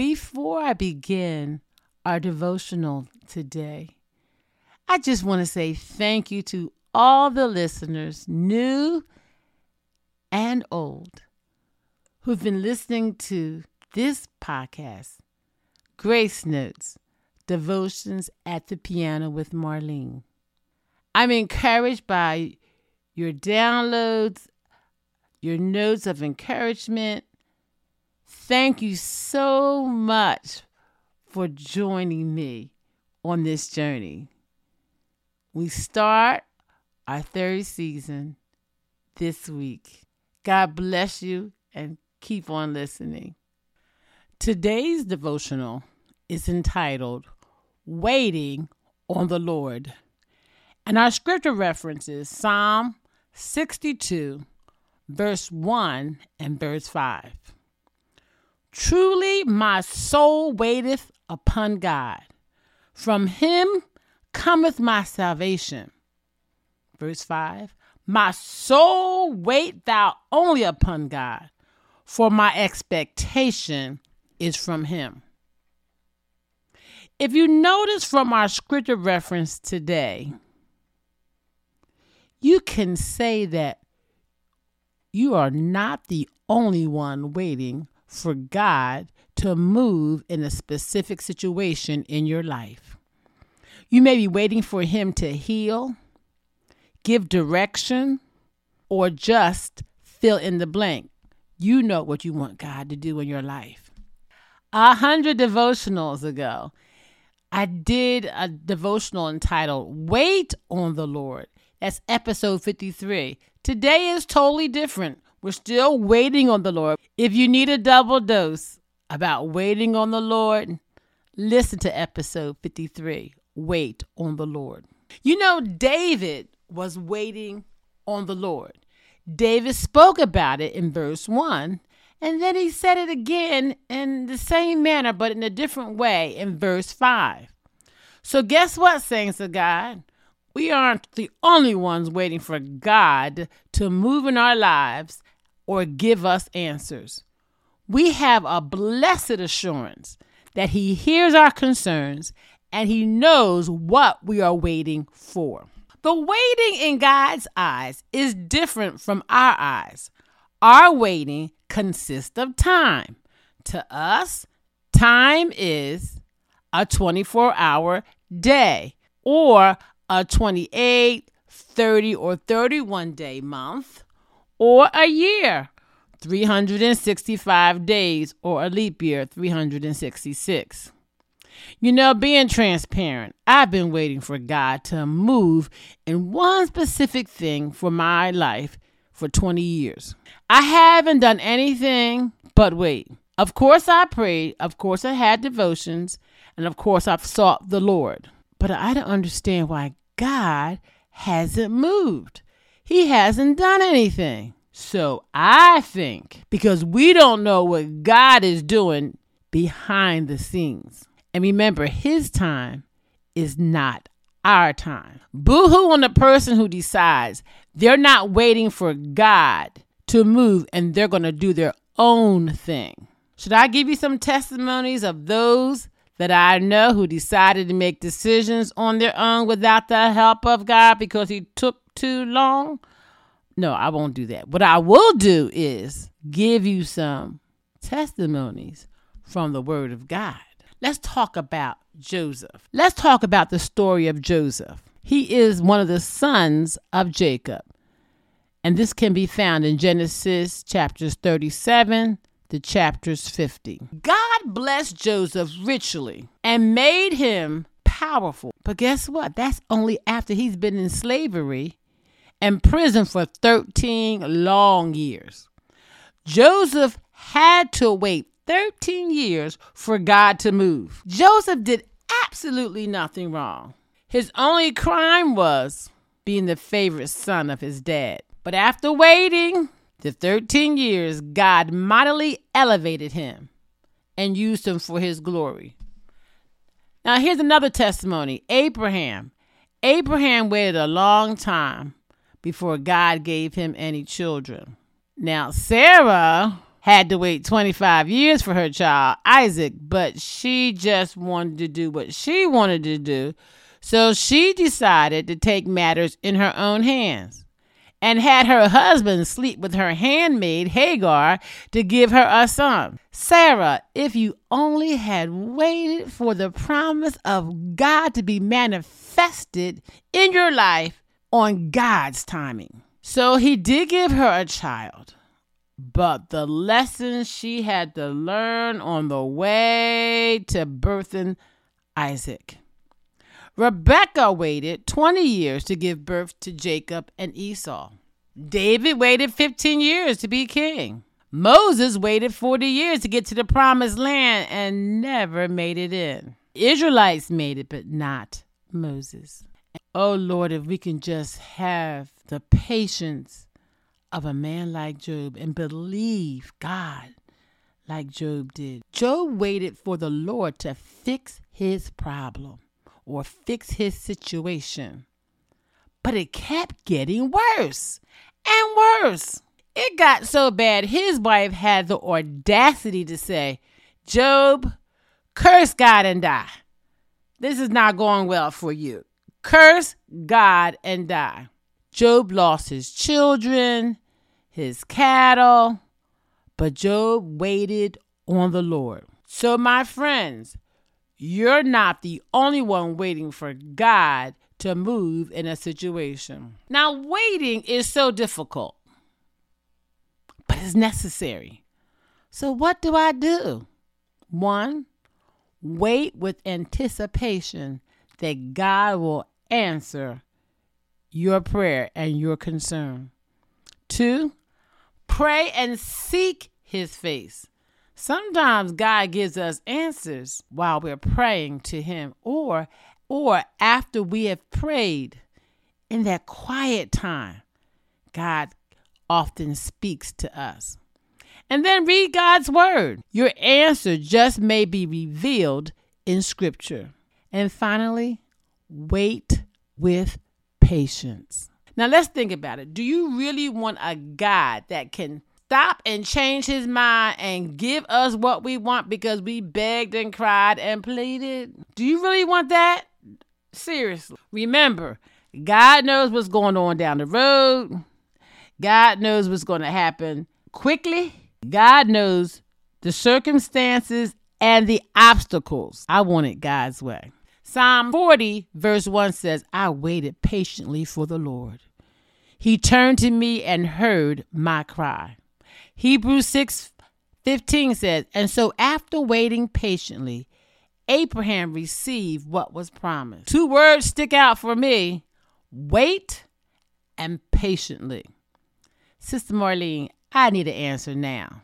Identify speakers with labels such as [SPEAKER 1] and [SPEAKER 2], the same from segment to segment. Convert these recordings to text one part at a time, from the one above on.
[SPEAKER 1] Before I begin our devotional today, I just want to say thank you to all the listeners, new and old, who've been listening to this podcast, Grace Notes Devotions at the Piano with Marlene. I'm encouraged by your downloads, your notes of encouragement. Thank you so much for joining me on this journey. We start our third season this week. God bless you and keep on listening. Today's devotional is entitled Waiting on the Lord. And our scripture references Psalm 62, verse 1 and verse 5. Truly my soul waiteth upon God. From him cometh my salvation. Verse 5 My soul wait thou only upon God, for my expectation is from him. If you notice from our scripture reference today, you can say that you are not the only one waiting for God to move in a specific situation in your life. You may be waiting for Him to heal, give direction, or just fill in the blank. You know what you want God to do in your life. A hundred devotionals ago, I did a devotional entitled Wait on the Lord. That's episode 53. Today is totally different. We're still waiting on the Lord. If you need a double dose about waiting on the Lord, listen to episode 53 Wait on the Lord. You know, David was waiting on the Lord. David spoke about it in verse 1, and then he said it again in the same manner, but in a different way in verse 5. So, guess what, saints of God? We aren't the only ones waiting for God to move in our lives or give us answers. We have a blessed assurance that He hears our concerns and He knows what we are waiting for. The waiting in God's eyes is different from our eyes. Our waiting consists of time. To us, time is a 24 hour day or a 28, 30, or 31 day month or a year, 365 days, or a leap year, 366. You know, being transparent, I've been waiting for God to move in one specific thing for my life for 20 years. I haven't done anything but wait. Of course, I prayed. Of course, I had devotions. And of course, I've sought the Lord. But I don't understand why God hasn't moved. He hasn't done anything. So I think because we don't know what God is doing behind the scenes. And remember, his time is not our time. Boo hoo on the person who decides they're not waiting for God to move and they're going to do their own thing. Should I give you some testimonies of those that I know who decided to make decisions on their own without the help of God because he took too long? No, I won't do that. What I will do is give you some testimonies from the Word of God. Let's talk about Joseph. Let's talk about the story of Joseph. He is one of the sons of Jacob. And this can be found in Genesis chapters 37 to chapters 50. God blessed Joseph richly and made him powerful. But guess what? That's only after he's been in slavery and prison for 13 long years. Joseph had to wait 13 years for God to move. Joseph did absolutely nothing wrong. His only crime was being the favorite son of his dad. But after waiting the 13 years, God mightily elevated him and used him for his glory. Now, here's another testimony Abraham. Abraham waited a long time before God gave him any children. Now, Sarah had to wait 25 years for her child, Isaac, but she just wanted to do what she wanted to do. So she decided to take matters in her own hands and had her husband sleep with her handmaid Hagar to give her a son. Sarah, if you only had waited for the promise of God to be manifested in your life on God's timing. So he did give her a child, but the lessons she had to learn on the way to birthing Isaac. Rebecca waited 20 years to give birth to Jacob and Esau. David waited 15 years to be king. Moses waited 40 years to get to the promised land and never made it in. Israelites made it, but not Moses. Oh Lord, if we can just have the patience of a man like Job and believe God like Job did. Job waited for the Lord to fix his problem or fix his situation. But it kept getting worse and worse. It got so bad, his wife had the audacity to say, Job, curse God and die. This is not going well for you. Curse God and die. Job lost his children, his cattle, but Job waited on the Lord. So, my friends, you're not the only one waiting for God to move in a situation. Now, waiting is so difficult, but it's necessary. So, what do I do? One, wait with anticipation that God will answer your prayer and your concern. Two, pray and seek his face. Sometimes God gives us answers while we're praying to him or or after we have prayed in that quiet time. God often speaks to us. And then read God's word. Your answer just may be revealed in scripture. And finally, wait with patience. Now let's think about it. Do you really want a God that can stop and change his mind and give us what we want because we begged and cried and pleaded? Do you really want that? Seriously. Remember, God knows what's going on down the road. God knows what's going to happen quickly. God knows the circumstances and the obstacles. I want it God's way. Psalm 40, verse 1 says, I waited patiently for the Lord. He turned to me and heard my cry. Hebrews 6 15 says, And so after waiting patiently, Abraham received what was promised. Two words stick out for me wait and patiently. Sister Marlene, I need an answer now.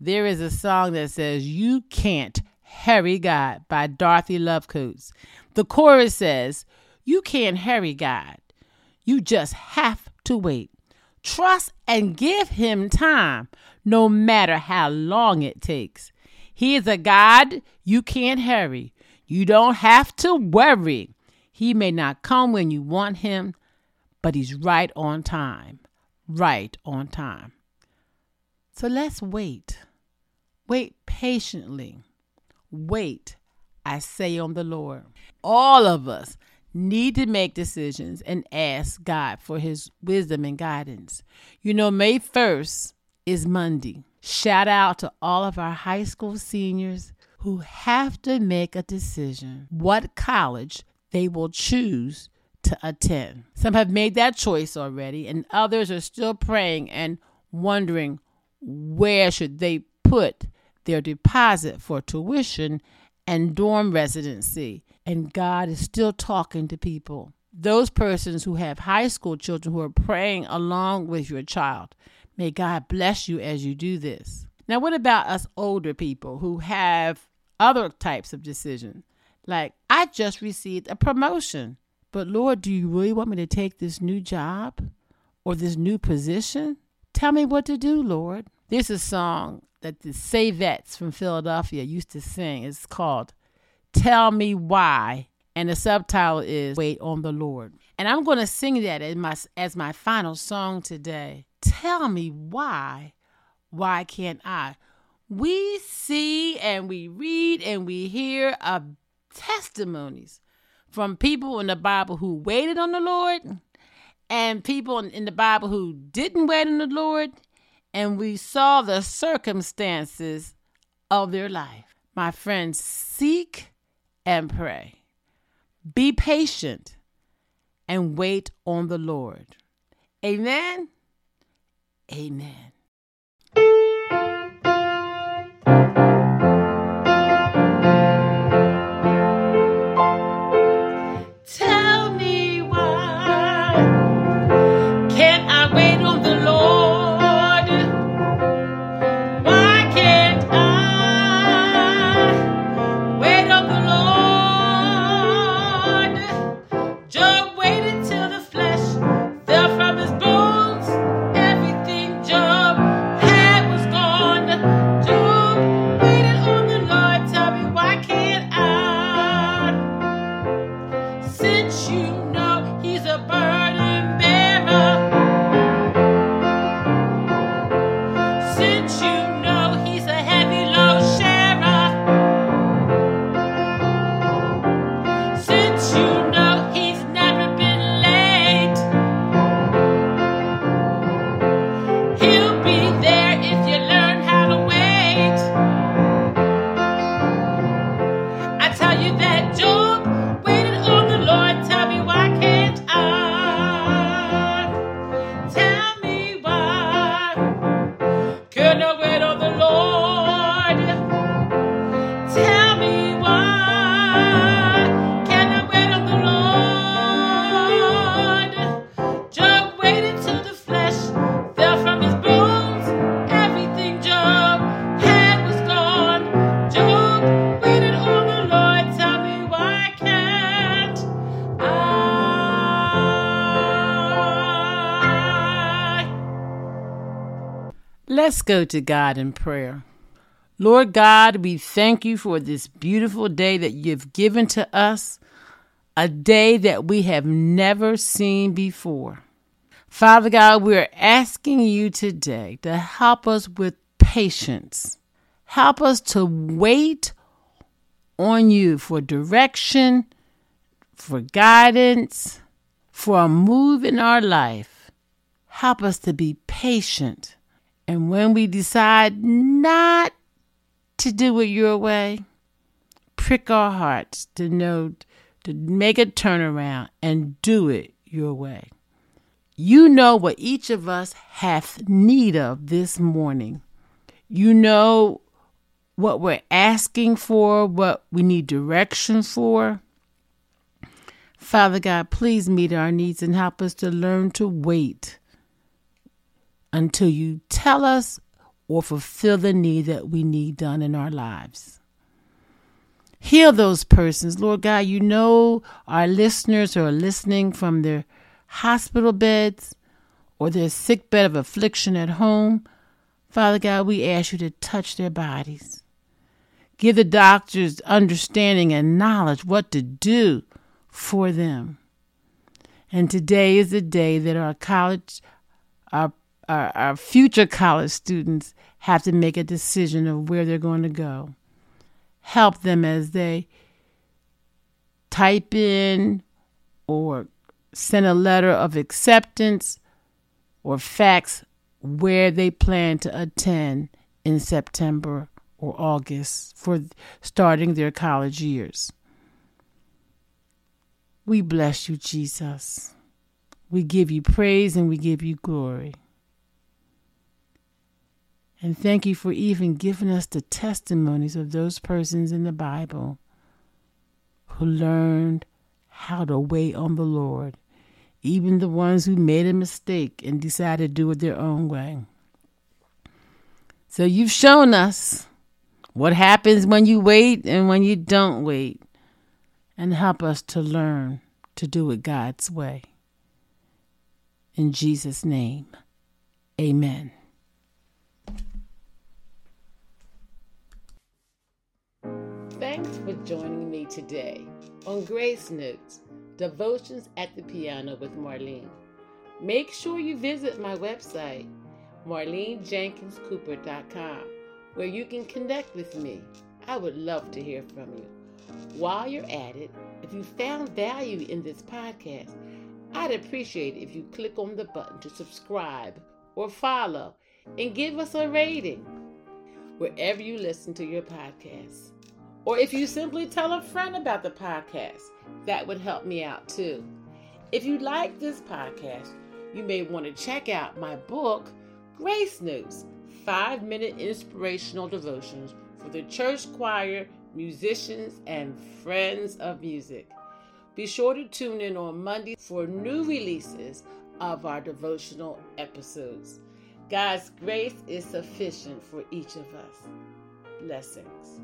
[SPEAKER 1] There is a song that says, You Can't Hurry God by Dorothy Love Coates. The chorus says, You can't hurry God. You just have to wait. Trust and give him time, no matter how long it takes. He is a God you can't hurry. You don't have to worry. He may not come when you want him, but he's right on time. Right on time. So let's wait. Wait patiently. Wait, I say on the Lord. All of us need to make decisions and ask God for his wisdom and guidance. You know, May 1st is Monday. Shout out to all of our high school seniors who have to make a decision what college they will choose to attend. Some have made that choice already, and others are still praying and wondering where should they put their deposit for tuition and dorm residency and God is still talking to people. Those persons who have high school children who are praying along with your child, may God bless you as you do this. Now, what about us older people who have other types of decisions? Like, I just received a promotion, but Lord, do you really want me to take this new job or this new position? Tell me what to do, Lord. There's a song that the Savettes from Philadelphia used to sing. It's called Tell Me Why. And the subtitle is Wait on the Lord. And I'm going to sing that as my, as my final song today. Tell me why why can't I? We see and we read and we hear of testimonies from people in the Bible who waited on the Lord and people in the Bible who didn't wait on the Lord, and we saw the circumstances of their life. My friends, seek and pray. Be patient and wait on the Lord. Amen. Amen. you be there? Let's go to God in prayer. Lord God, we thank you for this beautiful day that you've given to us, a day that we have never seen before. Father God, we're asking you today to help us with patience. Help us to wait on you for direction, for guidance, for a move in our life. Help us to be patient and when we decide not to do it your way, prick our hearts to know to make a turnaround and do it your way. You know what each of us hath need of this morning. You know what we're asking for, what we need direction for. Father God, please meet our needs and help us to learn to wait until you tell us or fulfill the need that we need done in our lives. Heal those persons. Lord God, you know our listeners who are listening from their hospital beds or their sick bed of affliction at home. Father God, we ask you to touch their bodies. Give the doctors understanding and knowledge what to do for them. And today is the day that our college, our our, our future college students have to make a decision of where they're going to go. Help them as they type in or send a letter of acceptance or fax where they plan to attend in September or August for starting their college years. We bless you, Jesus. We give you praise and we give you glory. And thank you for even giving us the testimonies of those persons in the Bible who learned how to wait on the Lord, even the ones who made a mistake and decided to do it their own way. So you've shown us what happens when you wait and when you don't wait, and help us to learn to do it God's way. In Jesus' name, amen. Thanks for joining me today on Grace Notes Devotions at the Piano with Marlene. Make sure you visit my website, MarleneJenkinsCooper.com, where you can connect with me. I would love to hear from you. While you're at it, if you found value in this podcast, I'd appreciate it if you click on the button to subscribe or follow and give us a rating wherever you listen to your podcasts. Or if you simply tell a friend about the podcast, that would help me out too. If you like this podcast, you may want to check out my book, Grace Notes Five Minute Inspirational Devotions for the Church Choir, Musicians, and Friends of Music. Be sure to tune in on Monday for new releases of our devotional episodes. God's grace is sufficient for each of us. Blessings.